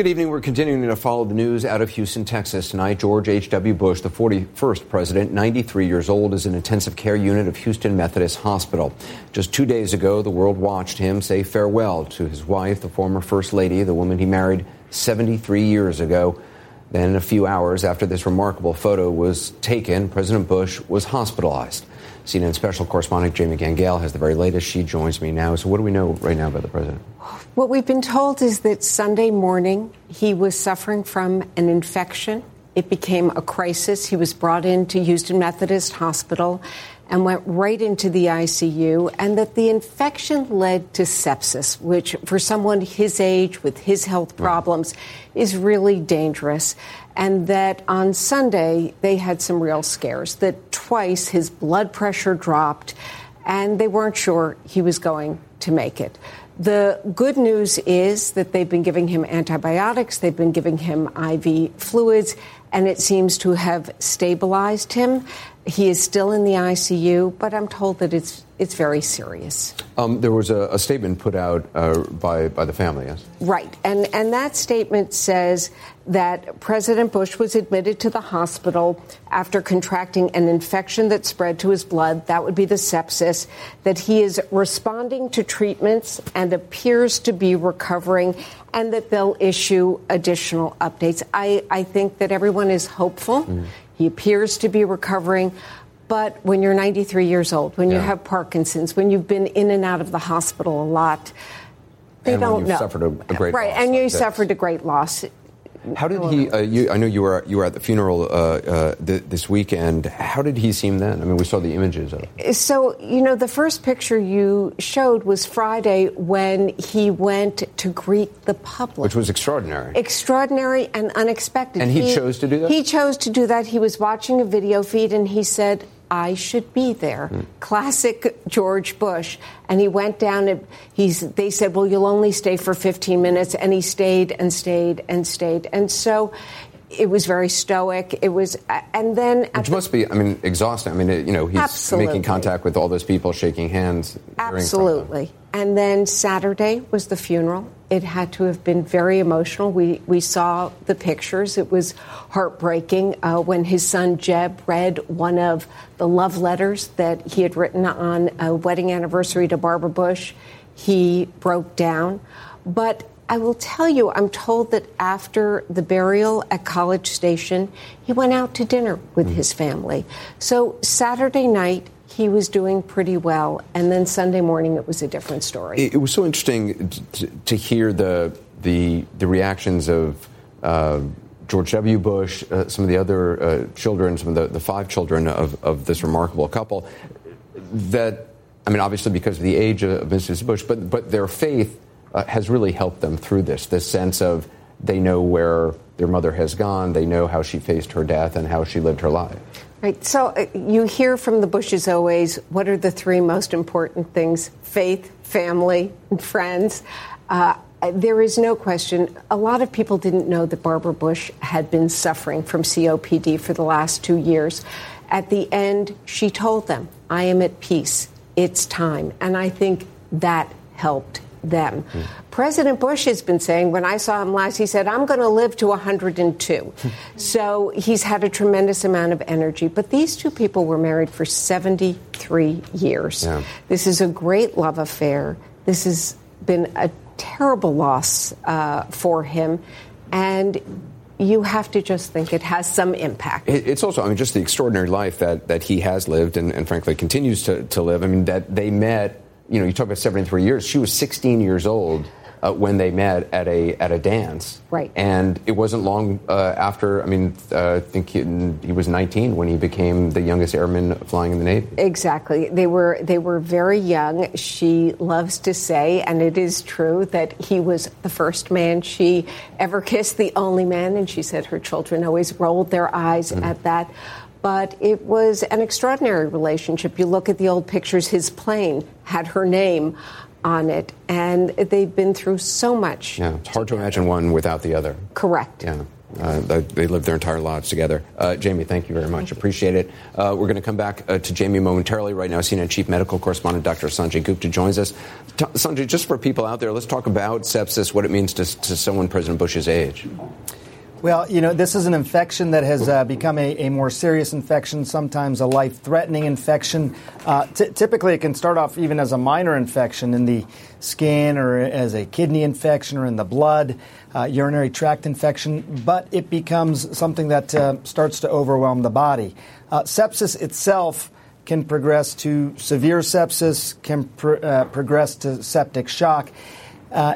Good evening. We're continuing to follow the news out of Houston, Texas. Tonight, George H.W. Bush, the 41st president, 93 years old, is in intensive care unit of Houston Methodist Hospital. Just two days ago, the world watched him say farewell to his wife, the former First Lady, the woman he married 73 years ago. Then, a few hours after this remarkable photo was taken, President Bush was hospitalized. CNN special correspondent Jamie Gangel has the very latest. She joins me now. So, what do we know right now about the president? What we've been told is that Sunday morning he was suffering from an infection. It became a crisis. He was brought into Houston Methodist Hospital and went right into the ICU, and that the infection led to sepsis, which for someone his age with his health problems is really dangerous. And that on Sunday they had some real scares, that twice his blood pressure dropped, and they weren't sure he was going to make it. The good news is that they've been giving him antibiotics, they've been giving him IV fluids, and it seems to have stabilized him. He is still in the ICU, but I'm told that it's it's very serious. Um, there was a, a, statement put out uh, by by the family, yes. Right, and and that statement says that President Bush was admitted to the hospital after contracting an infection that spread to his blood. That would be the sepsis. That he is responding to treatments and appears to be recovering, and that they'll issue additional updates. I I think that everyone is hopeful. Mm. He appears to be recovering. But when you're 93 years old, when yeah. you have Parkinson's, when you've been in and out of the hospital a lot, they and don't know. Suffered a, a great right, and you like suffered a great loss. How did he? Uh, you, I know you were you were at the funeral uh, uh, th- this weekend. How did he seem then? I mean, we saw the images of. So you know, the first picture you showed was Friday when he went to greet the public, which was extraordinary, extraordinary and unexpected. And he, he chose to do that. He chose to do that. He was watching a video feed, and he said, I should be there. Mm. Classic George Bush. And he went down and he's, they said, well, you'll only stay for 15 minutes. And he stayed and stayed and stayed. And so it was very stoic. It was, and then. Which the, must be, I mean, exhausting. I mean, it, you know, he's absolutely. making contact with all those people, shaking hands. Absolutely. And then Saturday was the funeral. It had to have been very emotional. We, we saw the pictures. It was heartbreaking uh, when his son Jeb read one of the love letters that he had written on a wedding anniversary to Barbara Bush. He broke down. But I will tell you, I'm told that after the burial at College Station, he went out to dinner with mm. his family. So Saturday night, he was doing pretty well. And then Sunday morning, it was a different story. It, it was so interesting to, to, hear the, the, the reactions of uh, George W. Bush, uh, some of the other uh, children, some of the, the five children of, of this remarkable couple. That, I mean, obviously because of the age of Mrs. Bush, but, but their faith uh, has really helped them through this. This sense of they know where their mother has gone, they know how she faced her death, and how she lived her life. Right. So uh, you hear from the Bushes always what are the three most important things faith, family, and friends. Uh, there is no question. A lot of people didn't know that Barbara Bush had been suffering from COPD for the last two years. At the end, she told them, I am at peace. It's time. And I think that helped them. Mm. President Bush has been saying, when I saw him last, he said, I'm going to live to 102. so he's had a tremendous amount of energy. But these two people were married for 73 years. Yeah. This is a great love affair. This has been a terrible loss uh, for him. And you have to just think it has some impact. It's also, I mean, just the extraordinary life that, that he has lived and, and frankly continues to, to live. I mean, that they met you know, you talk about 73 years. She was 16 years old uh, when they met at a at a dance. Right. And it wasn't long uh, after. I mean, uh, I think he, he, was 19 when he became the youngest airman flying in the Navy. Exactly. They were they were very young. She loves to say, and it is true that he was the first man she ever kissed, the only man. And she said her children always rolled their eyes mm-hmm. at that but it was an extraordinary relationship. You look at the old pictures, his plane had her name on it, and they've been through so much. Yeah, it's hard to imagine one without the other. Correct. Yeah. Uh, they lived their entire lives together. Uh, Jamie, thank you very much. Appreciate it. Uh, we're going to come back uh, to Jamie momentarily. Right now, CNN Chief Medical Correspondent Dr. Sanjay Gupta joins us. T- Sanjay, just for people out there, let's talk about sepsis, what it means to, to someone President Bush's age. Well, you know, this is an infection that has uh, become a, a, more serious infection, sometimes a life threatening infection. Uh, t- typically, it can start off even as a minor infection in the skin or as a kidney infection or in the blood, uh, urinary tract infection, but it becomes something that uh, starts to overwhelm the body. Uh, sepsis itself can progress to severe sepsis, can pr- uh, progress to septic shock.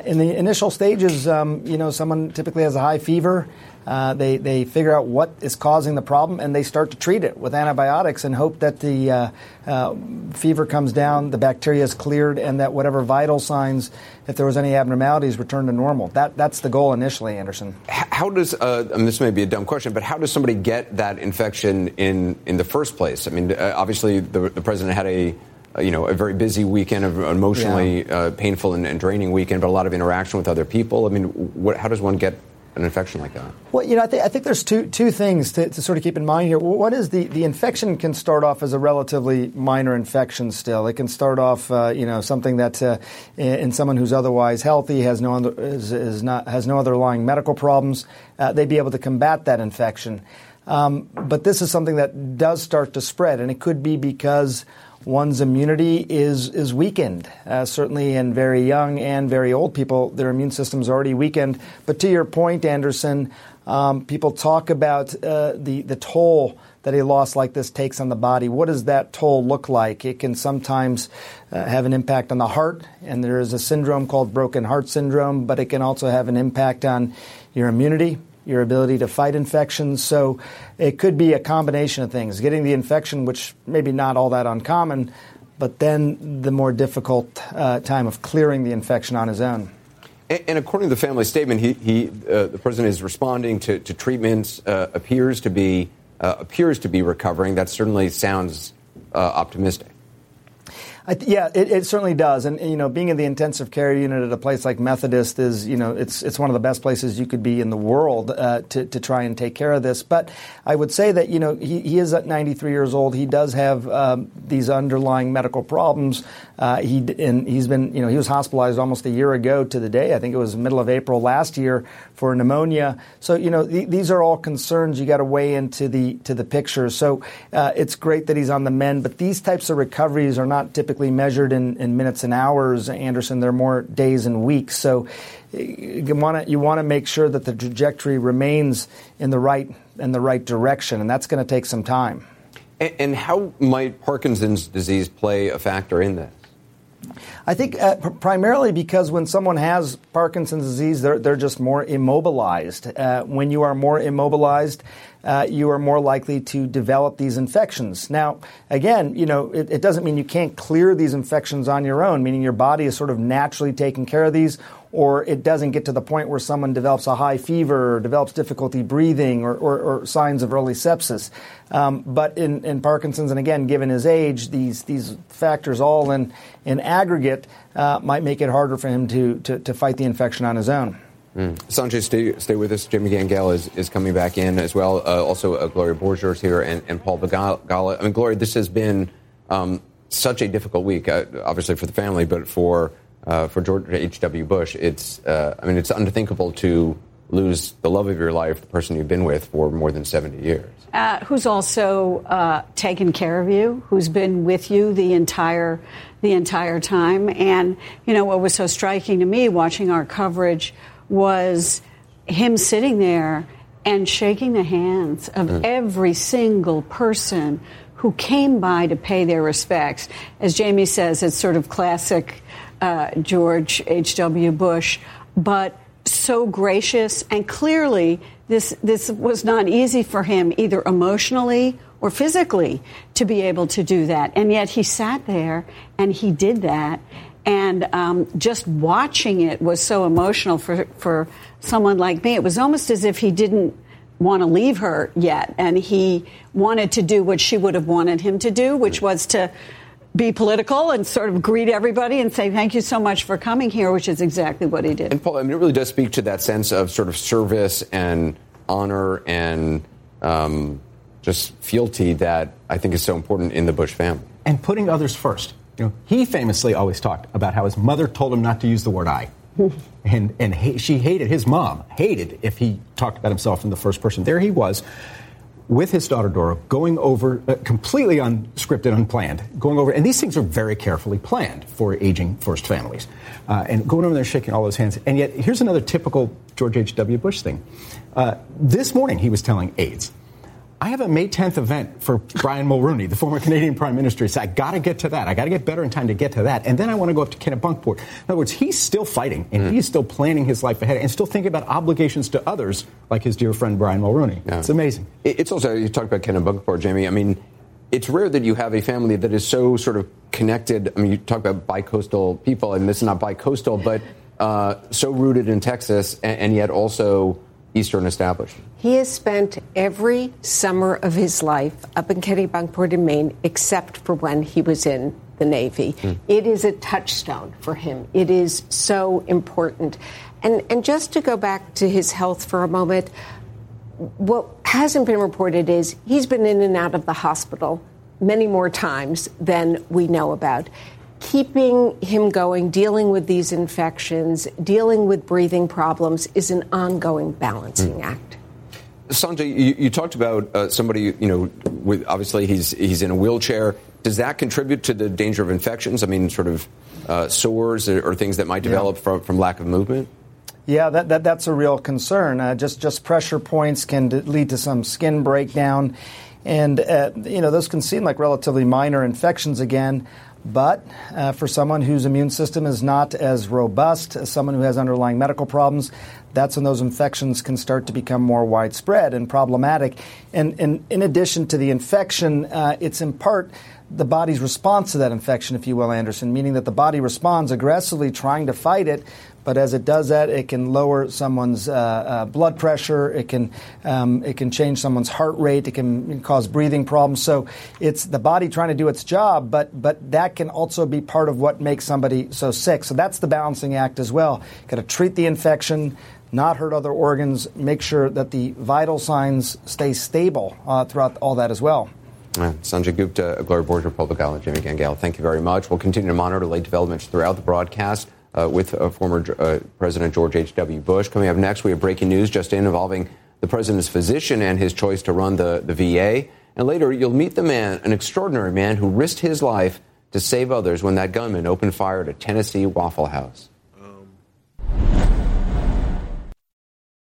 in the initial stages, um, you know, someone typically has a high fever. Uh, they, they figure out what is causing the problem and they start to treat it with antibiotics and hope that the uh, uh, fever comes down, the bacteria is cleared, and that whatever vital signs, if there was any abnormalities, return to normal. That, that's the goal initially, Anderson. How does, uh, and this may be a dumb question, but how does somebody get that infection in, in the first place? I mean, uh, obviously, the, the president had a you know, a very busy weekend, of emotionally yeah. uh, painful and, and, draining weekend, but a lot of interaction with other people. I mean, what, how does one get an infection like that? Well, you know, I, th- I think there's two two things to, to, sort of keep in mind here. What is the the infection can start off as a relatively minor infection. Still, it can start off, uh, you know, something that uh, in someone who's otherwise healthy has no other, is, is not has no underlying medical problems. Uh, they'd be able to combat that infection. Um, but this is something that does start to spread, and it could be because one's immunity is is weakened. Uh, certainly, in very young and very old people, their immune system's already weakened. But to your point, Anderson, um, people talk about uh, the the toll that a loss like this takes on the body. What does that toll look like? It can sometimes uh, have an impact on the heart, and there is a syndrome called broken heart syndrome. But it can also have an impact on your immunity your ability to fight infections. So it could be a combination of things getting the infection, which maybe not all that uncommon, but then the more difficult uh, time of clearing the infection on his own. And, according to the family statement, he, he uh, the president is responding to, to treatments, uh, appears to be uh, appears to be recovering. That certainly sounds uh, optimistic. Th- yeah, it, it, certainly does. And, you know, being in the intensive care unit at a place like Methodist is, you know, it's it's one of the best places you could be in the world uh, to to try and take care of this. But I would say that you know he, he is at 93 years old. He does have um, these underlying medical problems. Uh, he and he's been, you know, he was hospitalized almost a year ago to the day. I think it was middle of April last year for pneumonia. So you know, th- these are all concerns you got to weigh into the to the picture. So uh, it's great that he's on the mend, but these types of recoveries are not typically measured in, in minutes and hours. Anderson, they're more days and weeks. So you want to you want to make sure that the trajectory remains in the right in the right direction, and that's going to take some time. And, and how might Parkinson's disease play a factor in this? I think uh, pr- primarily because when someone has Parkinson's disease, they're, they're just more immobilized. Uh, when you are more immobilized, uh, you are more likely to develop these infections. Now, again, you know, it, it, doesn't mean you can't clear these infections on your own, meaning your body is sort of naturally taking care of these, or it doesn't get to the point where someone develops a high fever or develops difficulty breathing or, or, or signs of early sepsis. Um, but in, in, Parkinson's, and again, given his age, these, these factors all in, in aggregate uh, might make it harder for him to, to, to fight the infection on his own. Mm. Sanjay, stay, stay with us. Jamie Gangel is, is coming back in as well. Uh, also, uh, Gloria Borger here and, and Paul Begala. I mean, Gloria, this has been um, such a difficult week, uh, obviously for the family, but for uh, for George H.W. Bush, it's uh, I mean, it's unthinkable to lose the love of your life, the person you've been with for more than 70 years. Uh, who's also taken care of you, who's been with you the entire the entire time, and you know what was so striking to me watching our coverage was him sitting there and shaking the hands of mm. every single person who came by to pay their respects. As Jamie says, it's sort of classic uh, George H.W. Bush, but so gracious and clearly this this was not easy for him either emotionally or physically to be able to do that and yet he sat there and he did that and um, just watching it was so emotional for for someone like me it was almost as if he didn't want to leave her yet and he wanted to do what she would have wanted him to do which was to be political and sort of greet everybody and say thank you so much for coming here, which is exactly what he did. And Paul, I mean, it really does speak to that sense of sort of service and honor and um, just fealty that I think is so important in the Bush family. And putting others first. You know, he famously always talked about how his mother told him not to use the word I. and and he, she hated his mom hated if he talked about himself in the first person. There he was with his daughter Doro, going over uh, completely unscripted, unplanned, going over, and these things are very carefully planned for aging first families, uh, and going over there shaking all those hands. And yet, here's another typical George H.W. Bush thing. Uh, this morning, he was telling aides, I have a May 10th event for Brian Mulroney, the former Canadian Prime Minister. He said, I got to get to that. I got to get better in time to get to that. And then I want to go up to Kennebunkport. In other words, he's still fighting and mm. he's still planning his life ahead and still thinking about obligations to others, like his dear friend Brian Mulroney. Yeah. It's amazing. It's also, you talked about Kennebunkport, Jamie. I mean, it's rare that you have a family that is so sort of connected. I mean, you talk about bicoastal people, and this is not bicoastal, but uh, so rooted in Texas and, and yet also Eastern establishment. He has spent every summer of his life up in Kennebunkport in Maine, except for when he was in the Navy. Mm. It is a touchstone for him. It is so important. And, and just to go back to his health for a moment, what hasn't been reported is he's been in and out of the hospital many more times than we know about keeping him going, dealing with these infections, dealing with breathing problems is an ongoing balancing mm. act. Sanjay, you, you talked about uh, somebody, you know, with obviously he's he's in a wheelchair. Does that contribute to the danger of infections? I mean, sort of uh, sores or, or, things that might develop yeah. from, from lack of movement. Yeah, that, that that's a real concern. Uh, just just pressure points can d- lead to some skin breakdown, and uh, you know those can seem like relatively minor infections again. But uh, for someone whose immune system is not as robust as someone who has underlying medical problems, that's when those infections can start to become more widespread and problematic. And, and in addition to the infection, uh, it's in part the body's response to that infection, if you will, Anderson, meaning that the body responds aggressively trying to fight it, but as it does that, it can lower someone's uh, uh, blood pressure. It can um, it can change someone's heart rate. It can cause breathing problems. So it's the body trying to do its job, but but that can also be part of what makes somebody so sick. So that's the balancing act as well. Got to treat the infection. Not hurt other organs, make sure that the vital signs stay stable uh, throughout all that as well. Sanjay Gupta, Gloria Borger, Paul Begala, Jamie Gangel, thank you very much. We'll continue to monitor late developments throughout the broadcast uh, with uh, former uh, President George H.W. Bush. Coming up next, we have breaking news just in involving the president's physician and his choice to run the, the VA. And later, you'll meet the man, an extraordinary man who risked his life to save others when that gunman opened fire at a Tennessee Waffle House.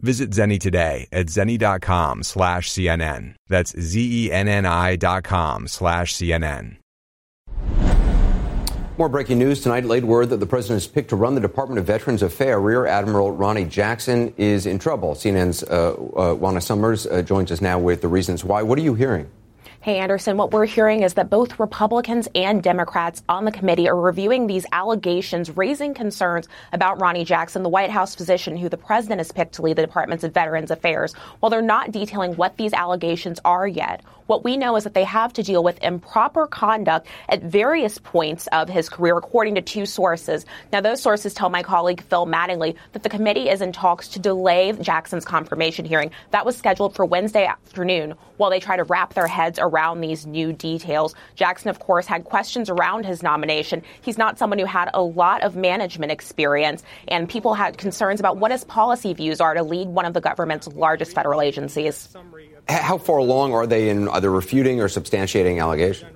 Visit Zenni today at zenni.com slash CNN. That's Z-E-N-N-I dot com slash CNN. More breaking news tonight. Late word that the president is picked to run the Department of Veterans Affairs. Rear Admiral Ronny Jackson is in trouble. CNN's uh, uh, Juana Summers uh, joins us now with the reasons why. What are you hearing? Hey, Anderson, what we're hearing is that both Republicans and Democrats on the committee are reviewing these allegations, raising concerns about Ronny Jackson, the White House physician who the president has picked to lead the Department of Veterans Affairs. While they're not detailing what these allegations are yet, what we know is that they have to deal with improper conduct at various points of his career, according to two sources. Now, those sources tell my colleague Phil Mattingly that the committee is in talks to delay Jackson's confirmation hearing. That was scheduled for Wednesday afternoon while they try to wrap their heads around these new details. Jackson, of course, had questions around his nomination. He's not someone who had a lot of management experience, and people had concerns about what his policy views are to lead one of the government's largest federal agencies. How far along are they in either refuting or substantiating allegations?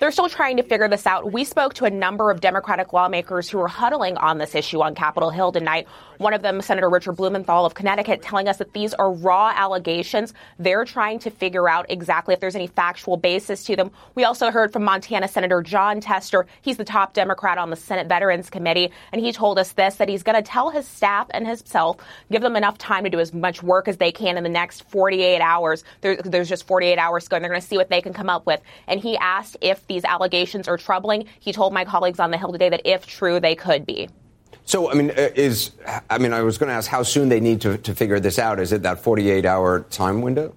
They're still trying to figure this out. We spoke to a number of Democratic lawmakers who were huddling on this issue on Capitol Hill tonight. One of them, Senator Richard Blumenthal of Connecticut, telling us that these are raw allegations. They're trying to figure out exactly if there's any factual basis to them. We also heard from Montana Senator Jon Tester. He's the top Democrat on the Senate Veterans Committee, and he told us this that he's going to tell his staff and himself, give them enough time to do as much work as they can in the next 48 hours. There, there's just 48 hours to go, and they're going to see what they can come up with. And he asked if these allegations are troubling. He told my colleagues on the Hill today that if true, they could be. So, I mean, uh, is I mean, I was going to ask how soon they need to, to figure this out. Is it that 48 hour time window?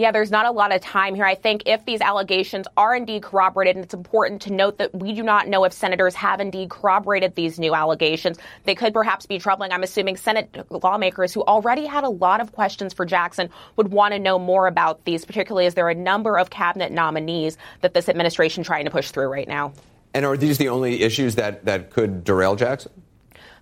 Yeah, there's not a lot of time here. I think if these allegations are indeed corroborated, and it's important to note that we do not know if senators have indeed corroborated these new allegations, they could perhaps be troubling. I'm assuming Senate lawmakers who already had a lot of questions for Jackson would want to know more about these, particularly as there are a number of cabinet nominees that this administration is trying to push through right now. And are these the only issues that, that could derail Jackson?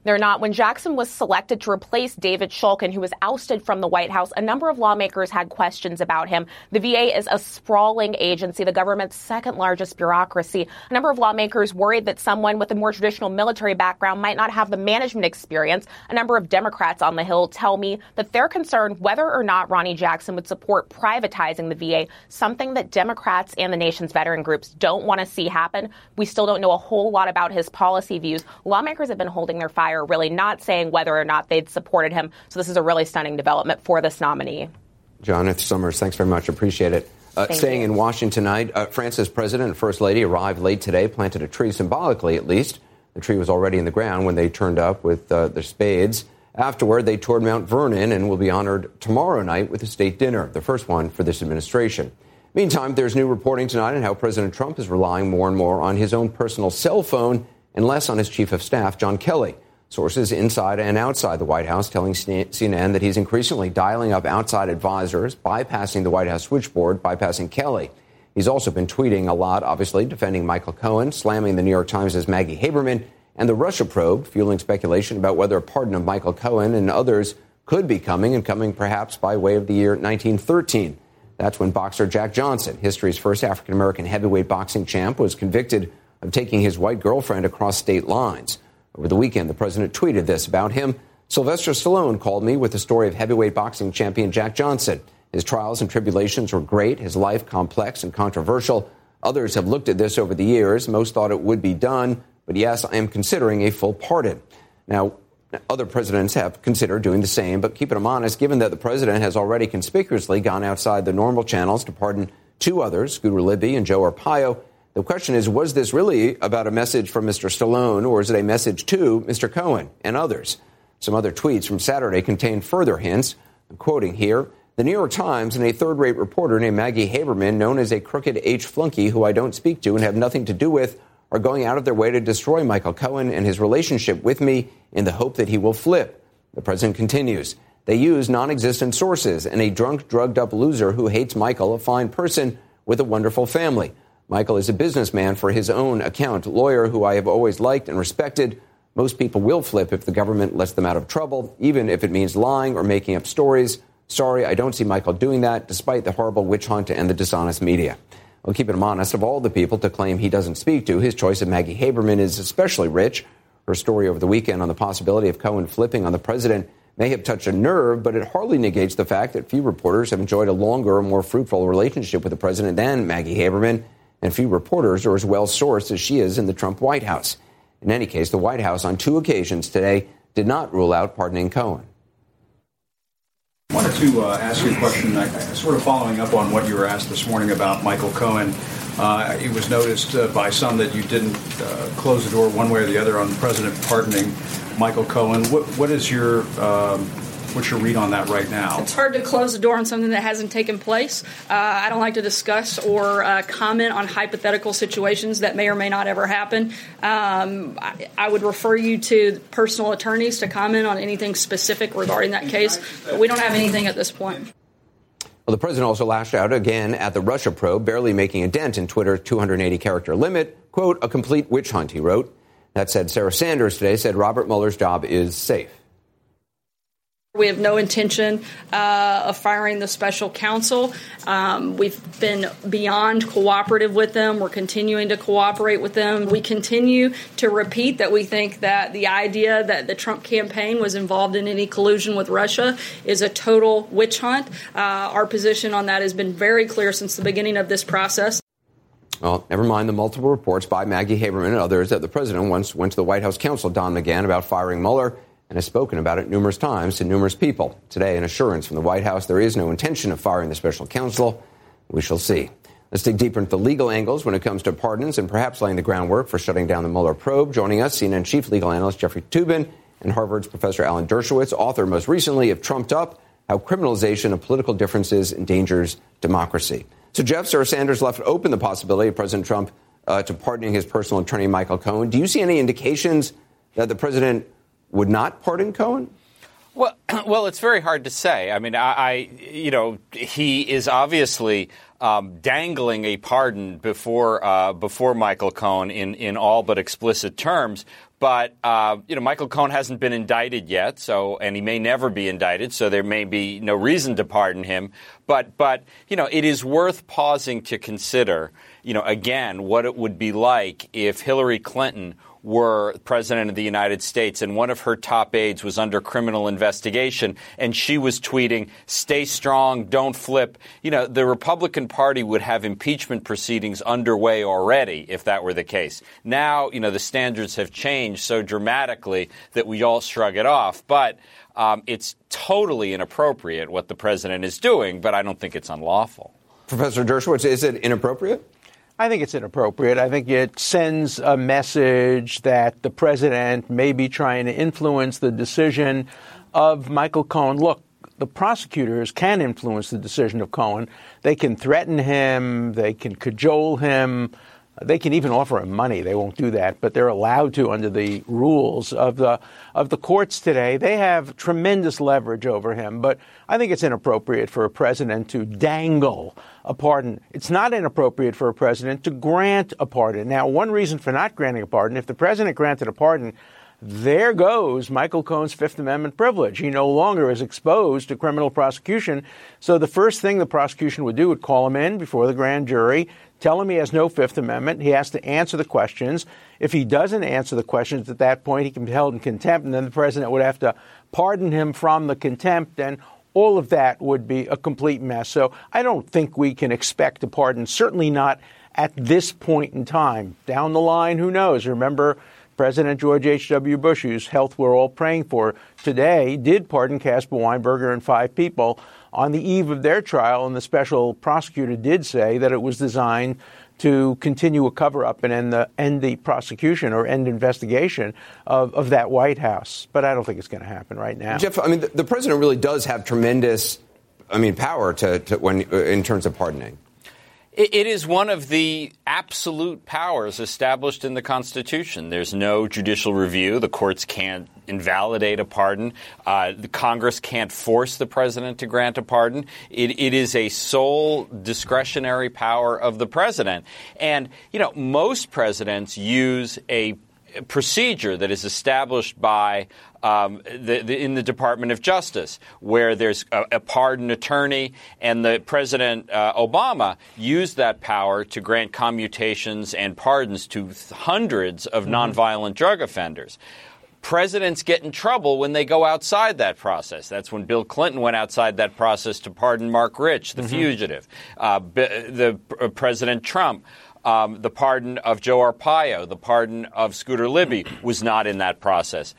They're not. When Jackson was selected to replace David Shulkin, who was ousted from the White House, a number of lawmakers had questions about him. The VA is a sprawling agency, the government's second largest bureaucracy. A number of lawmakers worried that someone with a more traditional military background might not have the management experience. A number of Democrats on the Hill tell me that they're concerned whether or not Ronny Jackson would support privatizing the VA, something that Democrats and the nation's veteran groups don't want to see happen. We still don't know a whole lot about his policy views. Lawmakers have been holding their fire really not saying whether or not they'd supported him. So this is a really stunning development for this nominee. Juana Summers, thanks very much. Appreciate it. Uh, staying you. in Washington tonight, uh, France's president and first lady arrived late today, planted a tree symbolically at least. The tree was already in the ground when they turned up with uh, their spades. Afterward, they toured Mount Vernon and will be honored tomorrow night with a state dinner, the first one for this administration. Meantime, there's new reporting tonight on how President Trump is relying more and more on his own personal cell phone and less on his chief of staff, John Kelly. Sources inside and outside the White House telling CNN that he's increasingly dialing up outside advisors, bypassing the White House switchboard, bypassing Kelly. He's also been tweeting a lot, obviously, defending Michael Cohen, slamming the New York Times' as Maggie Haberman, and the Russia probe, fueling speculation about whether a pardon of Michael Cohen and others could be coming, and coming perhaps by way of the year 1913. That's when boxer Jack Johnson, history's first African American heavyweight boxing champ, was convicted of taking his white girlfriend across state lines. Over the weekend, the president tweeted this about him. Sylvester Stallone called me with the story of heavyweight boxing champion Jack Johnson. His trials and tribulations were great, his life complex and controversial. Others have looked at this over the years. Most thought it would be done, but yes, I am considering a full pardon. Now, other presidents have considered doing the same, but keeping them honest, given that the president has already conspicuously gone outside the normal channels to pardon two others, Scooter Libby and Joe Arpaio, the question is, was this really about a message from Mr. Stallone, or is it a message to Mr. Cohen and others? Some other tweets from Saturday contain further hints. I'm quoting here. The New York Times and a third rate reporter named Maggie Haberman, known as a crooked H flunky who I don't speak to and have nothing to do with, are going out of their way to destroy Michael Cohen and his relationship with me in the hope that he will flip. The president continues. They use non existent sources and a drunk, drugged up loser who hates Michael, a fine person with a wonderful family. Michael is a businessman for his own account, lawyer who I have always liked and respected. Most people will flip if the government lets them out of trouble, even if it means lying or making up stories. Sorry, I don't see Michael doing that, despite the horrible witch hunt and the dishonest media. Well, keeping him honest, of all the people to claim he doesn't speak to, his choice of Maggie Haberman is especially rich. Her story over the weekend on the possibility of Cohen flipping on the president may have touched a nerve, but it hardly negates the fact that few reporters have enjoyed a longer, or more fruitful relationship with the president than Maggie Haberman and few reporters are as well sourced as she is in the Trump White House. In any case, the White House on two occasions today did not rule out pardoning Cohen. I wanted to uh, ask you a question, I sort of following up on what you were asked this morning about Michael Cohen. Uh, it was noticed uh, by some that you didn't uh, close the door one way or the other on the president pardoning Michael Cohen. What, what is your um, What's your read on that right now? It's hard to close the door on something that hasn't taken place. Uh, I don't like to discuss or uh, comment on hypothetical situations that may or may not ever happen. Um, I, I, would refer you to personal attorneys to comment on anything specific regarding that case, but we don't have anything at this point. Well, the president also lashed out again at the Russia probe, barely making a dent in Twitter's 280 character limit. Quote, a complete witch hunt, he wrote. That said, Sarah Sanders today said Robert Mueller's job is safe. We have no intention uh, of firing the special counsel. Um, we've been beyond cooperative with them. We're continuing to cooperate with them. We continue to repeat that we think that the idea that the Trump campaign was involved in any collusion with Russia is a total witch hunt. Uh, our position on that has been very clear since the beginning of this process. Well, never mind the multiple reports by Maggie Haberman and others that the president once went to the White House counsel, Don McGahn, about firing Mueller and has spoken about it numerous times to numerous people. Today, an assurance from the White House there is no intention of firing the special counsel. We shall see. Let's dig deeper into the legal angles when it comes to pardons and perhaps laying the groundwork for shutting down the Mueller probe. Joining us, CNN chief legal analyst Jeffrey Toobin and Harvard's Professor Alan Dershowitz, author most recently of Trumped Up How Criminalization of Political Differences Endangers Democracy. So, Jeff, Sarah Sanders left open the possibility of President Trump uh, to pardoning his personal attorney, Michael Cohen. Do you see any indications that the president would not pardon Cohen? Well, well, it's very hard to say. I mean, I, I you know, he is obviously um, dangling a pardon before uh, before Michael Cohen in in all but explicit terms. But uh, you know, Michael Cohen hasn't been indicted yet, so and he may never be indicted, so there may be no reason to pardon him. But but you know, it is worth pausing to consider. You know, again, what it would be like if Hillary Clinton were president of the United States, and one of her top aides was under criminal investigation, and she was tweeting, "Stay strong, don't flip." You know, the Republican Party would have impeachment proceedings underway already if that were the case. Now, you know, the standards have changed so dramatically that we all shrug it off, but. Um, it's totally inappropriate what the president is doing, but I don't think it's unlawful. Professor Dershowitz, is it inappropriate? I think it's inappropriate. I think it sends a message that the president may be trying to influence the decision of Michael Cohen. Look, the prosecutors can influence the decision of Cohen. They can threaten him, they can cajole him, they can even offer him money. They won't do that, but they're allowed to under the rules of the of the courts today. They have tremendous leverage over him, but I think it's inappropriate for a president to dangle a pardon. It's not inappropriate for a president to grant a pardon. Now, one reason for not granting a pardon, if the president granted a pardon, there goes Michael Cohen's Fifth Amendment privilege. He no longer is exposed to criminal prosecution. So the first thing the prosecution would do would call him in before the grand jury, tell him he has no Fifth Amendment. He has to answer the questions. If he doesn't answer the questions at that point, he can be held in contempt, and then the president would have to pardon him from the contempt, and all of that would be a complete mess. So I don't think we can expect a pardon, certainly not at this point in time. Down the line, who knows? Remember, President George H.W. Bush, whose health we're all praying for today, did pardon Caspar Weinberger and five people on the eve of their trial, and the special prosecutor did say that it was designed to continue a cover up and end the, end the prosecution or end investigation of, of that White House. But I don't think it's going to happen right now. Jeff, I mean, the, the president really does have tremendous, I mean, power to, to when in terms of pardoning. It is one of the absolute powers established in the Constitution. There's no judicial review. The courts can't invalidate a pardon. Uh, the Congress can't force the president to grant a pardon. It, it is a sole discretionary power of the president. And, you know, most presidents use a procedure that is established by um, the, the, in the Department of Justice, where there's a, a pardon attorney, and the President uh, Obama used that power to grant commutations and pardons to hundreds of mm-hmm. nonviolent drug offenders presidents get in trouble when they go outside that process. That's when Bill Clinton went outside that process to pardon Marc Rich, the mm-hmm. fugitive. Uh, the uh, President Trump. Um, the pardon of Joe Arpaio, the pardon of Scooter Libby was not in that process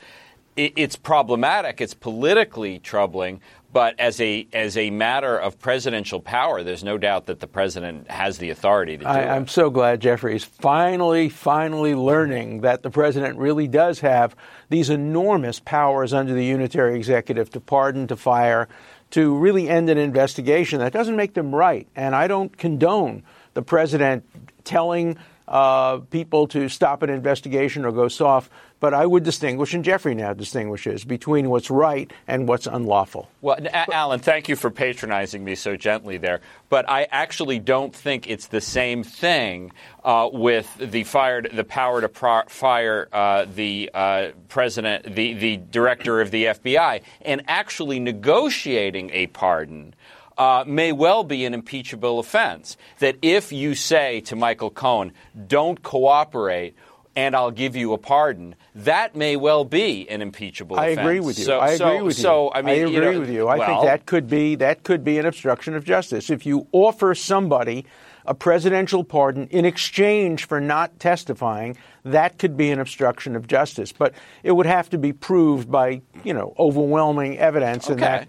it, it's problematic. It's politically troubling. But as a as a matter of presidential power, there's no doubt that the president has the authority to do I, it. I'm so glad Jeffrey is finally, finally learning that the president really does have these enormous powers under the unitary executive to pardon, to fire, to really end an investigation. That doesn't make them right, and I don't condone the president telling uh, people to stop an investigation or go soft but I would distinguish, and Jeffrey now distinguishes, between what's right and what's unlawful. Well, Alan, thank you for patronizing me so gently there. But I actually don't think it's the same thing uh, with the fire, the power to pro- fire uh, the uh, president, the, the director of the FBI, and actually negotiating a pardon. Uh, may well be an impeachable offense. That if you say to Michael Cohen, don't cooperate, and I'll give you a pardon. That may well be an impeachable I offense. agree with you. So, I agree so, with you. So, I mean, I agree you know, with you. I well, think that could be that could be an obstruction of justice. If you offer somebody a presidential pardon in exchange for not testifying, that could be an obstruction of justice. But it would have to be proved by, you know, overwhelming evidence Okay. and that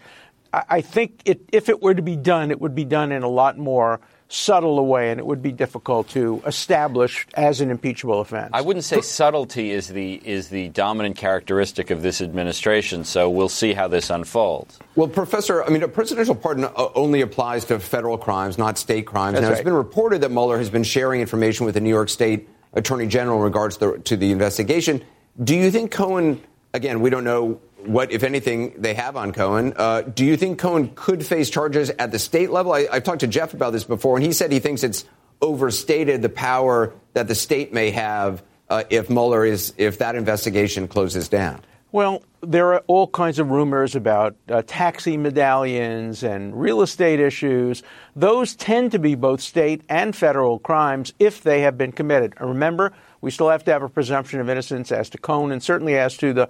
I I think it, if it were to be done, it would be done in a lot more subtle a way, and it would be difficult to establish as an impeachable offense. I wouldn't say subtlety is the is the dominant characteristic of this administration. So we'll see how this unfolds. Well, Professor, I mean, a presidential pardon uh, only applies to federal crimes, not state crimes. That's now, it's right. been reported that Mueller has been sharing information with the New York State Attorney General in regards to the, to the investigation. Do you think Cohen, again, we don't know what, if anything, they have on Cohen. Uh, do you think Cohen could face charges at the state level? I, I've talked to Jeff about this before, and he said he thinks it's overstated the power that the state may have uh, if Mueller is, if that investigation closes down. Well, there are all kinds of rumors about uh, taxi medallions and real estate issues. Those tend to be both state and federal crimes if they have been committed. Remember, we still have to have a presumption of innocence as to Cohen and certainly as to the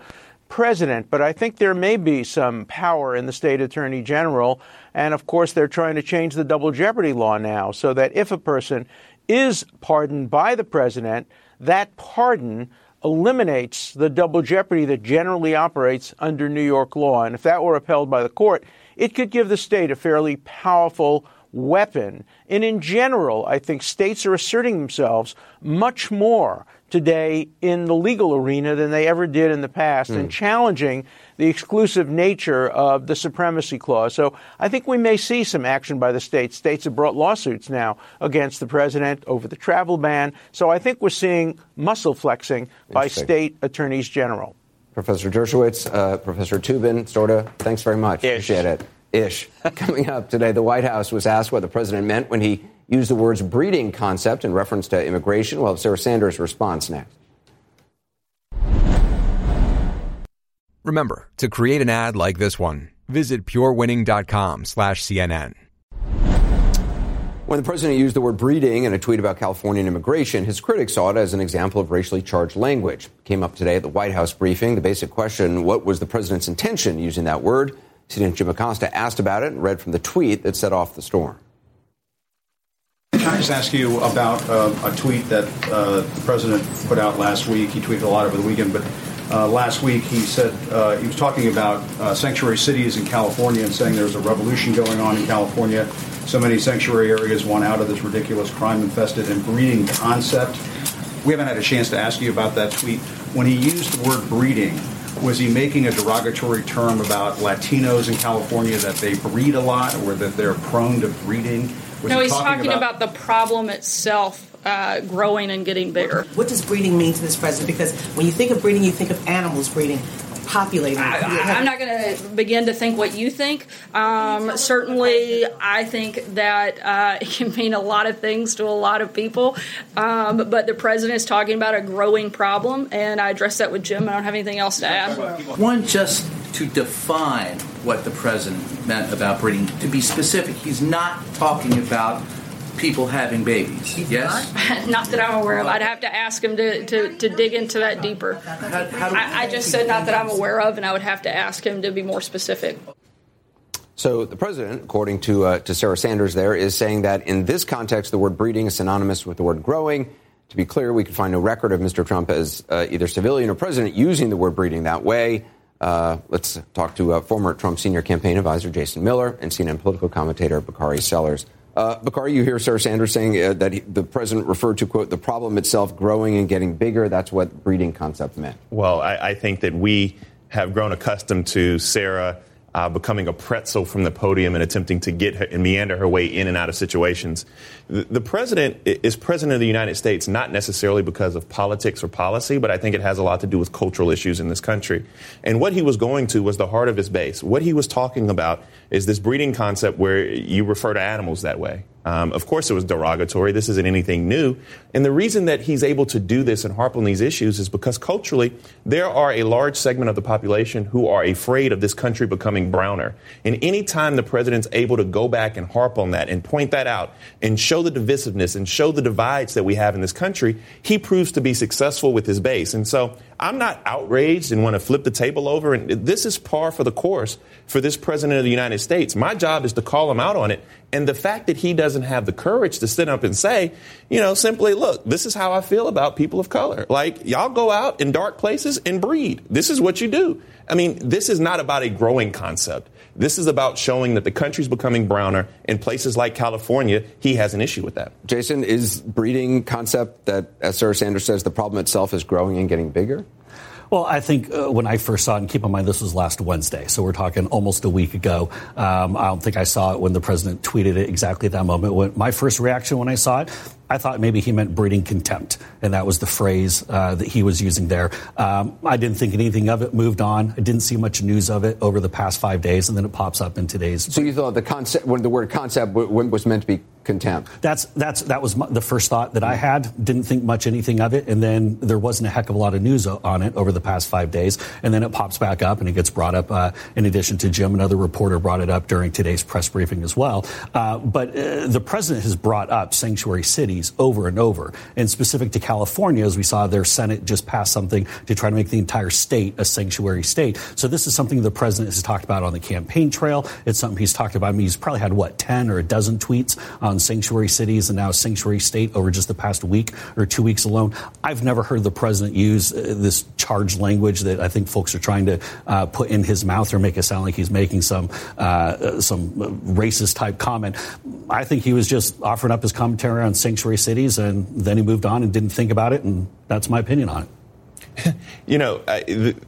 president. But I think there may be some power in the state attorney general. And of course, they're trying to change the double jeopardy law now so that if a person is pardoned by the president, that pardon eliminates the double jeopardy that generally operates under New York law. And if that were upheld by the court, it could give the state a fairly powerful weapon. And in general, I think states are asserting themselves much more today in the legal arena than they ever did in the past and challenging the exclusive nature of the supremacy clause. So I think we may see some action by the states. States have brought lawsuits now against the president over the travel ban. So I think we're seeing muscle flexing by state attorneys general. Professor Dershowitz, uh, Professor Toobin, Sorta, thanks very much. Ish. Appreciate it. Ish. Coming up today, the White House was asked what the president meant when he used the words breeding concept in reference to immigration. We'll have Sarah Sanders' response next. Remember, to create an ad like this one, visit purewinning.com slash CNN. When the president used the word breeding in a tweet about Californian immigration, his critics saw it as an example of racially charged language. Came up today at the White House briefing. The basic question, what was the president's intention using that word? CNN Jim Acosta asked about it and read from the tweet that set off the storm. Can I just ask you about uh, a tweet that uh, the president put out last week? He tweeted a lot over the weekend, but uh, last week he said uh, he was talking about uh, sanctuary cities in California and saying there's a revolution going on in California. So many sanctuary areas want out of this ridiculous crime-infested and breeding concept. We haven't had a chance to ask you about that tweet. When he used the word breeding, was he making a derogatory term about Latinos in California that they breed a lot or that they're prone to breeding? Was no, he he's talking about, the problem itself uh, growing and getting bigger. What does breeding mean to this president? Because when you think of breeding, you think of animals breeding, populating. I, am not going to begin to think what you think. Um, certainly, I think that uh, it can mean a lot of things to a lot of people. Um, but the president is talking about a growing problem, and I addressed that with Jim. I don't have anything else to add. One, just to define what the president meant about breeding, to be specific, he's not talking about people having babies. yes? not that I'm aware of. I'd have to ask him to, to, to dig into that deeper. I, I just said not that I'm aware of, and I would have to ask him to be more specific. So the president, according to uh, to Sarah Sanders, there is saying that in this context, the word breeding is synonymous with the word growing. To be clear, we can find no record of Mr. Trump as uh, either civilian or president using the word breeding that way. Uh, let's talk to uh, former Trump senior campaign advisor Jason Miller and CNN political commentator Bakari Sellers. Uh, Bakari, you hear Sarah Sanders saying uh, that he, the president referred to, quote, the problem itself growing and getting bigger. That's what breeding concept meant. Well, I, I think that we have grown accustomed to Sarah uh, becoming a pretzel from the podium and attempting to get her and meander her way in and out of situations. The, the, president is president of the United States not necessarily because of politics or policy, but I think it has a lot to do with cultural issues in this country. And what he was going to was the heart of his base. What he was talking about is this breeding concept where you refer to animals that way. Um, of course, it was derogatory. This isn't anything new. And the reason that he's able to do this and harp on these issues is because culturally, there are a large segment of the population who are afraid of this country becoming browner. And any time the president's able to go back and harp on that and point that out and show the divisiveness and show the divides that we have in this country, he proves to be successful with his base. And so I'm not outraged and want to flip the table over. And this is par for the course for this president of the United States. My job is to call him out on it and the fact that he doesn't have the courage to sit up and say, you know, simply, look, this is how I feel about people of color. Like, y'all go out in dark places and breed. This is what you do. I mean, this is not about a growing concept. This is about showing that the country's becoming browner. In places like California, he has an issue with that. Jason, is breeding concept that, as Sarah Sanders says, the problem itself is growing and getting bigger? Well, I think uh, when I first saw it, and keep in mind this was last Wednesday, so we're talking almost a week ago. Um, I don't think I saw it when the president tweeted it exactly at that moment. When, my first reaction when I saw it, I thought maybe he meant breeding contempt, and that was the phrase uh, that he was using there. Um, I didn't think anything of it. Moved on. I didn't see much news of it over the past five days, and then it pops up in today's. So you thought the concept, when the word concept was meant to be contempt. That's that's that was the first thought that I had. Didn't think much anything of it, and then there wasn't a heck of a lot of news on it over the past five days, and then it pops back up and it gets brought up. Uh, in addition to Jim, another reporter brought it up during today's press briefing as well. Uh, but uh, the president has brought up sanctuary cities over and over, and specific to California, as we saw, their Senate just passed something to try to make the entire state a sanctuary state. So this is something the president has talked about on the campaign trail. It's something he's talked about. I mean, he's probably had what ten or a dozen tweets on sanctuary cities and now sanctuary state over just the past week or two weeks alone. I've never heard the president use uh, this charged language that I think folks are trying to uh, put in his mouth or make it sound like he's making some uh, some racist type comment. I think he was just offering up his commentary on sanctuary cities, and then he moved on and didn't think about it, and that's my opinion on it. You know, uh,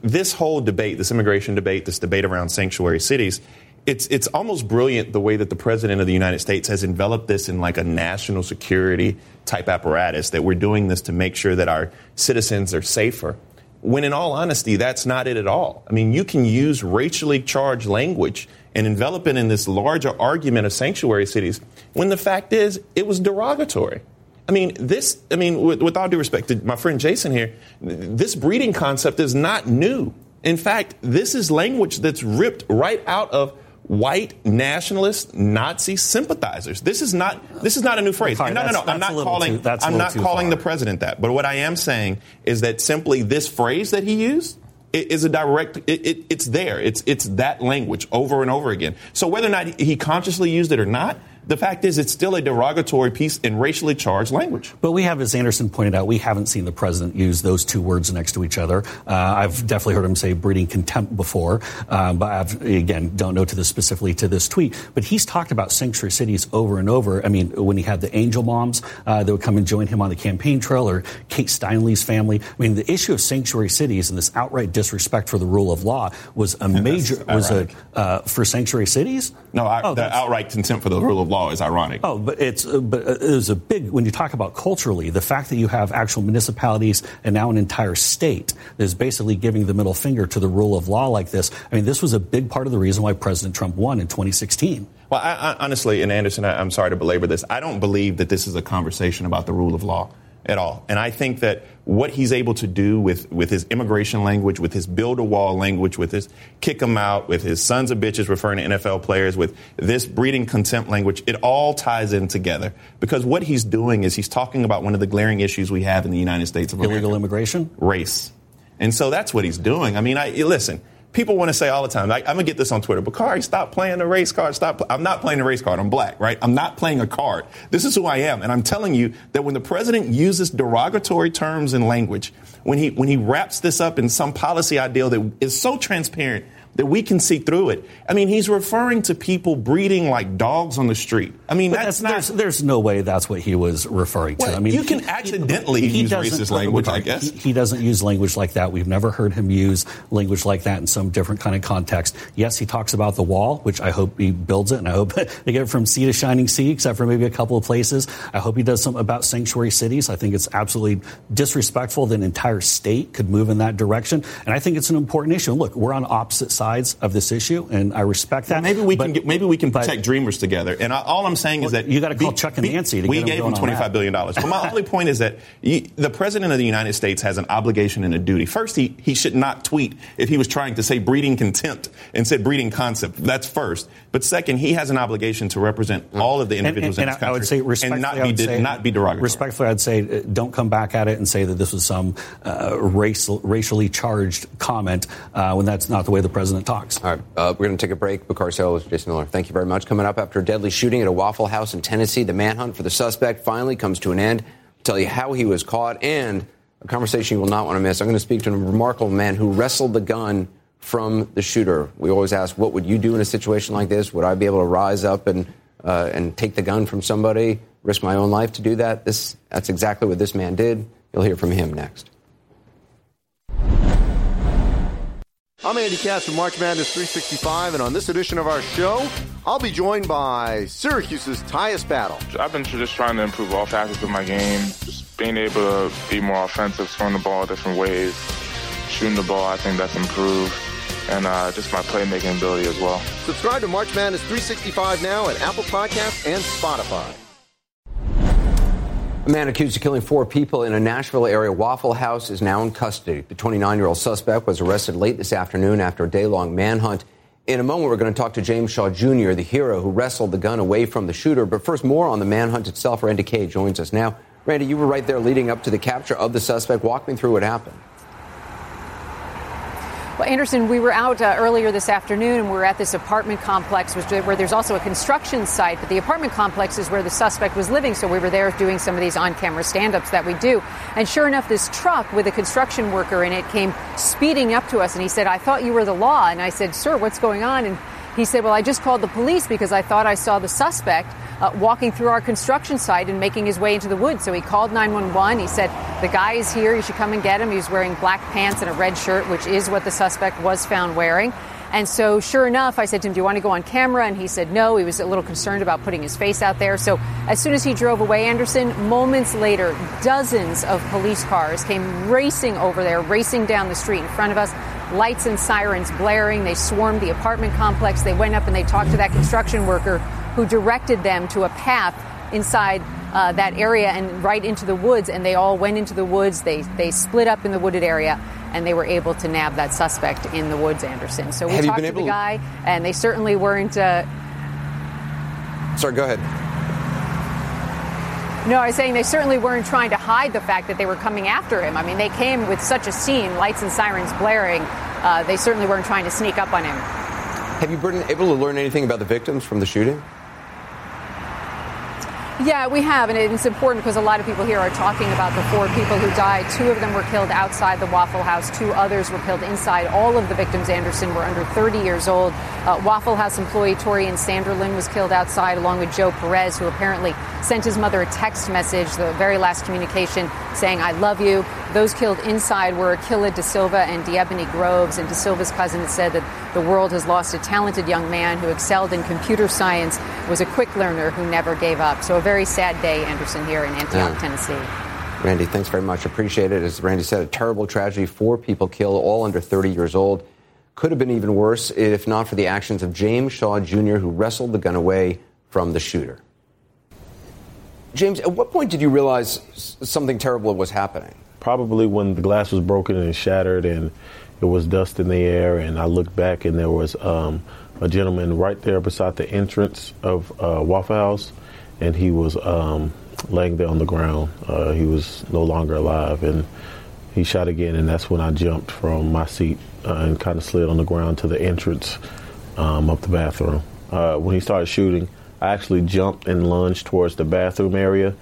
this whole debate, this immigration debate, this debate around sanctuary cities, it's it's almost brilliant the way that the president of the United States has enveloped this in like a national security type apparatus that we're doing this to make sure that our citizens are safer. When in all honesty, that's not it at all. I mean, you can use racially charged language and envelop it in this larger argument of sanctuary cities when the fact is it was derogatory. I mean, this, I mean, with, with all due respect to my friend Jason here, this breeding concept is not new. In fact, this is language that's ripped right out of white nationalist Nazi sympathizers. This is not this is not a new phrase. no, no, no. I'm not calling too, I'm not calling far. the president that. But what I am saying is that simply this phrase that he used is a direct it, it, it's there. It's it's that language over and over again. So whether or not he consciously used it or not, the fact is, it's still a derogatory piece in racially charged language. But we have, as Anderson pointed out, we haven't seen the president use those two words next to each other. Uh, I've definitely heard him say breeding contempt before, um, but I've, again, don't know to this specifically to this tweet. But he's talked about sanctuary cities over and over. I mean, when he had the angel moms uh, that would come and join him on the campaign trail, or Kate Steinle's family. I mean, the issue of sanctuary cities and this outright disrespect for the rule of law was a major was a uh, for sanctuary cities. No, I, oh, the outright contempt for the rule of law is ironic. Oh, but it's uh, but uh, it was a big when you talk about culturally the fact that you have actual municipalities and now an entire state that is basically giving the middle finger to the rule of law like this. I mean, this was a big part of the reason why President Trump won in 2016. Well, I, I, honestly, and Anderson, I, I'm sorry to belabor this. I don't believe that this is a conversation about the rule of law at all. And I think that what he's able to do with, with his immigration language, with his build a wall language, with his kick them out, with his sons of bitches referring to NFL players, with this breeding contempt language, it all ties in together. Because what he's doing is he's talking about one of the glaring issues we have in the United States of America. Illegal immigration? Race. And so that's what he's doing. I mean, I, listen, people want to say all the time, like, I'm gonna get this on Twitter. But Bakari, stop playing the race card. Stop. I'm not playing the race card. I'm black, right? I'm not playing a card. This is who I am, and I'm telling you that when the president uses derogatory terms and language, when he when he wraps this up in some policy ideal that is so transparent that we can see through it. I mean, he's referring to people breeding like dogs on the street. I mean, But that's, not. there's, there's no way that's what he was referring to. Well, I mean, you can he- accidentally he use racist language, I guess. He, he doesn't use language like that. We've never heard him use language like that in some different kind of context. Yes, he talks about the wall, which I hope he builds it, and I hope they get it from sea to shining sea, except for maybe a couple of places. I hope he does something about sanctuary cities. I think it's absolutely disrespectful that an entire state could move in that direction, and I think it's an important issue. And look, we're on opposite sides of this issue, and I respect that. Maybe we but- can get, maybe we can but- protect dreamers together. And I, all I'm saying is that you gotta call be- Chuck and be- Nancy to we get gave on twenty five billion dollars. But my only point is that you, the president of the United States has an obligation and a duty. First, he he should not tweet if he was trying to say breeding contempt and said breeding concept. That's first. But second, he has an obligation to represent all of the And- individuals and, in and this country I would say respectfully, and not I be de- say, not be derogatory. Respectfully, I'd say uh, don't come back at it and say that this was some uh, racial, racially charged comment uh, when that's not the way the president talks. All right, uh, we're going to take a break. Bakari Sellers, Jason Miller, thank you very much. Coming up after a deadly shooting at a Waffle House in Tennessee, the manhunt for the suspect finally comes to an end. I'll tell you how he was caught and a conversation you will not want to miss. I'm going to speak to a remarkable man who wrestled the gun from the shooter. We always ask, what would you do in a situation like this? Would I be able to rise up and uh, and take the gun from somebody, risk my own life to do that? This that's exactly what this man did. You'll hear from him next. I'm Andy Katz from March Madness 365, and on this edition of our show, I'll be joined by Syracuse's Tyus Battle. I've been just trying to improve all facets of my game, just being able to be more offensive, throwing the ball different ways, shooting the ball. I think that's improved, and uh, just my playmaking ability as well. Subscribe to March Madness 365 now at Apple Podcasts and Spotify. A man accused of killing four people in a Nashville area Waffle House is now in custody. The 29 year old suspect was arrested late this afternoon after a day long manhunt. In a moment, we're going to talk to James Shaw Jr., the hero who wrestled the gun away from the shooter. But first, more on the manhunt itself. Randi Kaye joins us now. Randi, you were right there leading up to the capture of the suspect. Walk me through what happened. Well, Anderson, we were out uh, earlier this afternoon and we are at this apartment complex which, where there's also a construction site, but the apartment complex is where the suspect was living, so we were there doing some of these on camera stand ups that we do. And sure enough, this truck with a construction worker in it came speeding up to us and he said, I thought you were the law. And I said, Sir, what's going on? And he said, Well, I just called the police because I thought I saw the suspect uh, walking through our construction site and making his way into the woods. So he called 911. He said, The guy is here. You should come and get him. He was wearing black pants and a red shirt, which is what the suspect was found wearing. And so, sure enough, I said to him, Do you want to go on camera? And he said no. He was a little concerned about putting his face out there. So, as soon as he drove away, Anderson, moments later, dozens of police cars came racing over there, racing down the street in front of us, lights and sirens blaring. They swarmed the apartment complex. They went up and they talked to that construction worker who directed them to a path inside uh, that area and right into the woods. And they all went into the woods. They, they split up in the wooded area and they were able to nab that suspect in the woods, Anderson. So we Have talked to able the guy, and they certainly weren't. Uh, Sorry, go ahead. no, I was saying they certainly weren't trying to hide the fact that they were coming after him. I mean, they came with such a scene, lights and sirens blaring. Uh, they certainly weren't trying to sneak up on him. Have you been able to learn anything about the victims from the shooting? Yeah, we have, and it's important because a lot of people here are talking about the four people who died. Two of them were killed outside the Waffle House, two others were killed inside. All of the victims, Anderson, were under 30 years old. Uh, Waffle House employee Taurean Sanderlin was killed outside, along with Joe Perez, who apparently sent his mother a text message, the very last communication, saying, I love you. Those killed inside were Akilah DaSilva and DeEbony Groves, and DaSilva's cousin said that the world has lost a talented young man who excelled in computer science, was a quick learner who never gave up. So a very sad day, Anderson, here in Antioch, Yeah. Tennessee. Randi, thanks very much. Appreciate it. As Randi said, a terrible tragedy. Four people killed, all under 30 years old. Could have been even worse if not for the actions of James Shaw Jr., who wrestled the gun away from the shooter. James, at what point did you realize something terrible was happening? Probably when the glass was broken and shattered, and there was dust in the air, and I looked back, and there was um, a gentleman right there beside the entrance of uh, Waffle House, and he was um, laying there on the ground. Uh, he was no longer alive, and he shot again, and that's when I jumped from my seat uh, and kind of slid on the ground to the entrance um, of the bathroom. Uh, when he started shooting, I actually jumped and lunged towards the bathroom area,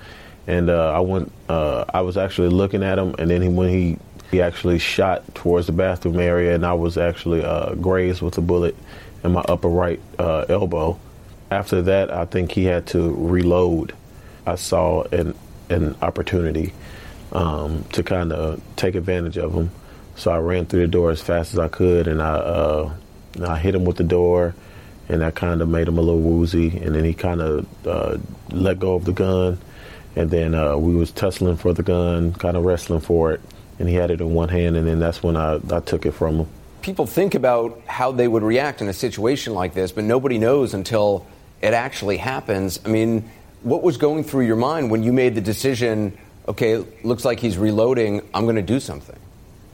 and uh, I went. Uh, I was actually looking at him, and then he, when he He actually shot towards the bathroom area, and I was actually uh, grazed with a bullet in my upper right uh, elbow. After that, I think he had to reload. I saw an an opportunity um, to kind of take advantage of him, so I ran through the door as fast as I could, and I uh, I hit him with the door, and that kind of made him a little woozy, and then he kind of uh, let go of the gun, and then uh, we was tussling for the gun, kind of wrestling for it, and he had it in one hand, and then that's when I, I took it from him. People think about how they would react in a situation like this, but nobody knows until it actually happens. I mean, what was going through your mind when you made the decision? Okay, looks like he's reloading. I'm going to do something.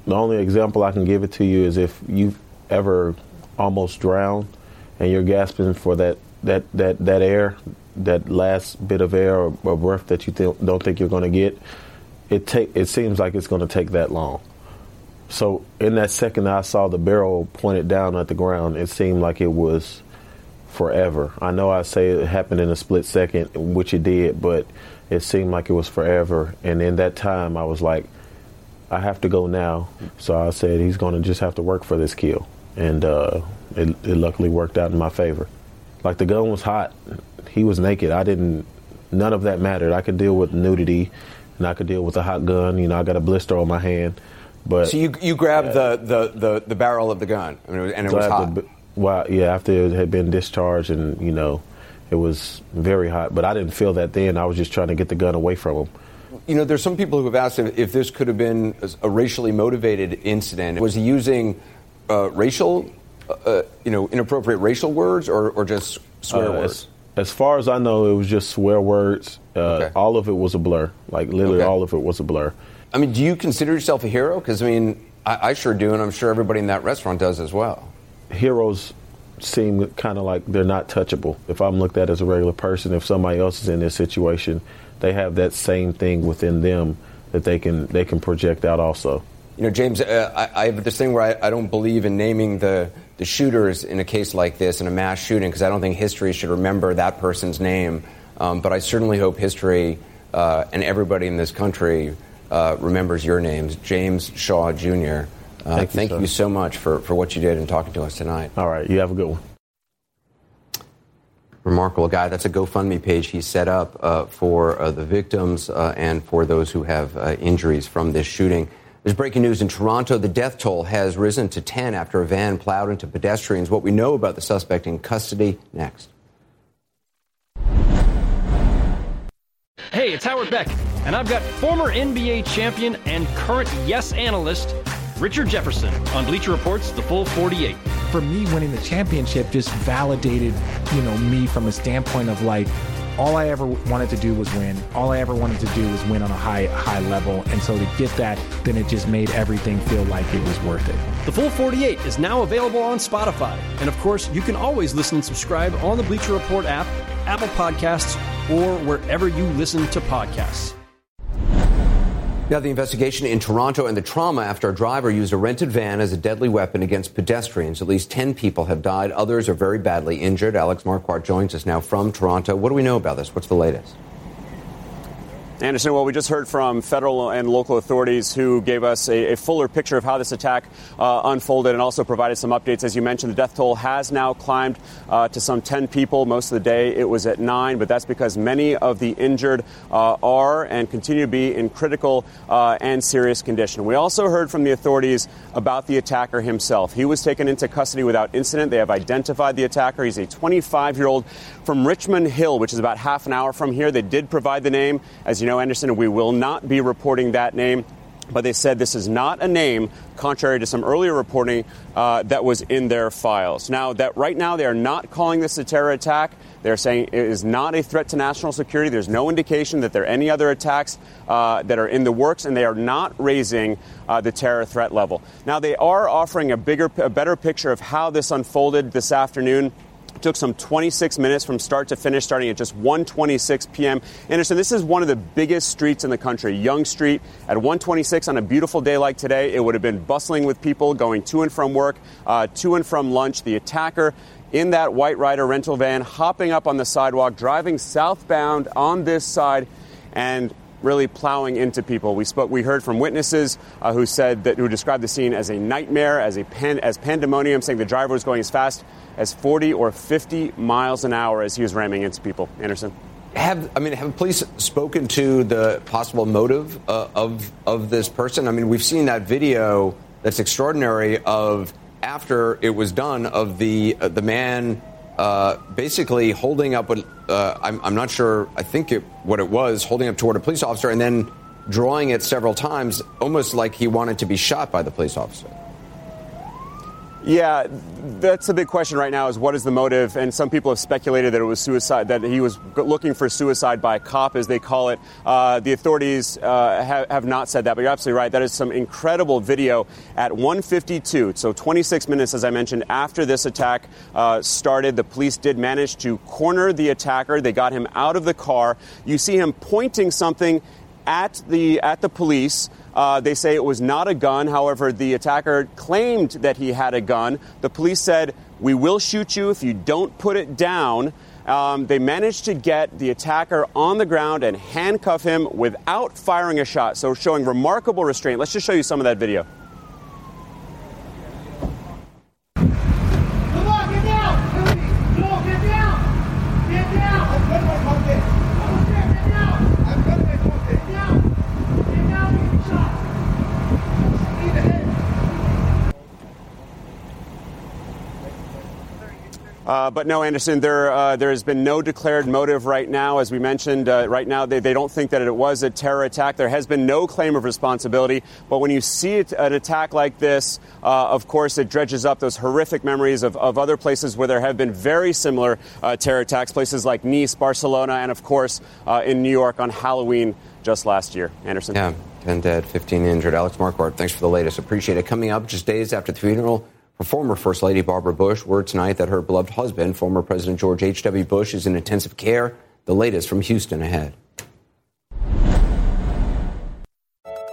The only example I can give it to you is if you've ever almost drowned and you're gasping for that that that that air, that last bit of air or, or breath that you th- don't think you're going to get. It take it seems like it's going to take that long. So in that second, I saw the barrel pointed down at the ground. It seemed like it was forever. I know I say it happened in a split second, which it did, but it seemed like it was forever. And in that time, I was like, I have to go now. So I said, he's going to just have to work for this kill. And uh, it, it luckily worked out in my favor. Like the gun was hot. He was naked. I didn't, none of that mattered. I could deal with nudity and I could deal with a hot gun. You know, I got a blister on my hand. But so you you grabbed the, the, the, the barrel of the gun, I mean, and it was hot. Well, yeah, after it had been discharged, and you know, it was very hot. But I didn't feel that then. I was just trying to get the gun away from him. You know, there's some people who have asked if, if this could have been a racially motivated incident. Was he using uh, racial, uh, you know, inappropriate racial words, or, or just swear Uh, words? As, as far as I know, it was just swear words. Uh, Okay. All of it was a blur. Like literally, Okay. all of it was a blur. I mean, do you consider yourself a hero? Because I mean, I, I sure do, and I'm sure everybody in that restaurant does as well. heroes seem kind of like they're not touchable. If I'm looked at as a regular person, if somebody else is in this situation, they have that same thing within them that they can they can project out also. You know, James, uh, I, I have this thing where I, I don't believe in naming the, the shooters in a case like this, in a mass shooting, because I don't think history should remember that person's name. Um, but I certainly hope history uh, and everybody in this country uh, remembers your names, James Shaw Jr. Uh, Thank you, thank you so much for, for what you did and talking to us tonight. All right, you have a good one. Remarkable guy. That's a GoFundMe page he set up uh, for uh, the victims uh, and for those who have uh, injuries from this shooting. There's breaking news in Toronto. The death toll has risen to 10 after a van plowed into pedestrians. What we know about the suspect in custody next. Hey, it's Howard Beck, and I've got former NBA champion and current Yes analyst Richard Jefferson on Bleacher Report's The Full 48. For me, winning the championship just validated, you know, me from a standpoint of like, all I ever wanted to do was win. All I ever wanted to do was win on a high high level, and so to get that, then it just made everything feel like it was worth it. The Full 48 is now available on Spotify. And of course, you can always listen and subscribe on the Bleacher Report app, Apple Podcasts, or wherever you listen to podcasts. Now, the investigation in Toronto and the trauma after a driver used a rented van as a deadly weapon against pedestrians. At least 10 people have died. Others are very badly injured. Alex Marquardt joins us now from Toronto. What do we know about this? What's the latest? Anderson, well, we just heard from federal and local authorities who gave us a, a fuller picture of how this attack uh, unfolded and also provided some updates. As you mentioned, the death toll has now climbed uh, to some 10 people. Most of the day it was at nine, but that's because many of the injured uh, are and continue to be in critical uh, and serious condition. We also heard from the authorities about the attacker himself. He was taken into custody without incident. They have identified the attacker. He's a 25 year old from Richmond Hill, which is about half an hour from here. They did provide the name. As you know, Anderson, we will not be reporting that name. But they said this is not a name, contrary to some earlier reporting uh, that was in their files. Now, that right now they are not calling this a terror attack. They're saying it is not a threat to national security. There's no indication that there are any other attacks uh, that are in the works, and they are not raising uh, the terror threat level. Now, they are offering a bigger, a better picture of how this unfolded this afternoon. It took some 26 minutes from start to finish, starting at just 1:26 p.m. Anderson, this is one of the biggest streets in the country, Yonge Street. At 1:26 on a beautiful day like today, it would have been bustling with people going to and from work, uh, to and from lunch. The attacker in that White Ryder rental van, hopping up on the sidewalk, driving southbound on this side, and really plowing into people. We spoke. We heard from witnesses uh, who said that who described the scene as a nightmare, as a pan, as pandemonium, saying the driver was going as fast as 40 or 50 miles an hour as he was ramming into people. Anderson. Have I mean have police spoken to the possible motive uh, of of this person? I mean, we've seen that video that's extraordinary of after it was done of the uh, the man uh, basically holding up what uh, I'm, I'm, not sure. I think it, what it was holding up toward a police officer and then drawing it several times, almost like he wanted to be shot by the police officer. Yeah, that's the big question right now is what is the motive? And some people have speculated that it was suicide, that he was looking for suicide by cop, as they call it. Uh, the authorities uh, have, have, not said that, but you're absolutely right. That is some incredible video at 1:52, so 26 minutes, as I mentioned, after this attack uh, started. The police did manage to corner the attacker. They got him out of the car. You see him pointing something at the at the police. Uh, they say it was not a gun. However, the attacker claimed that he had a gun. The police said, We will shoot you if you don't put it down. Um, they managed to get the attacker on the ground and handcuff him without firing a shot, so showing remarkable restraint. Let's just show you some of that video. Uh, but no, Anderson, there, uh, there has been no declared motive right now. As we mentioned, uh, right now they, they don't think that it was a terror attack. There has been no claim of responsibility. But when you see it, an attack like this, uh, of course, it dredges up those horrific memories of, of other places where there have been very similar uh, terror attacks, places like Nice, Barcelona, and of course in New York on Halloween just last year. Anderson. Yeah, 10 dead, 15 injured. Alex Marquardt, thanks for the latest. Appreciate it. Coming up just days after the funeral for former First Lady Barbara Bush, word tonight that her beloved husband, former President George H.W. Bush, is in intensive care. The latest from Houston ahead.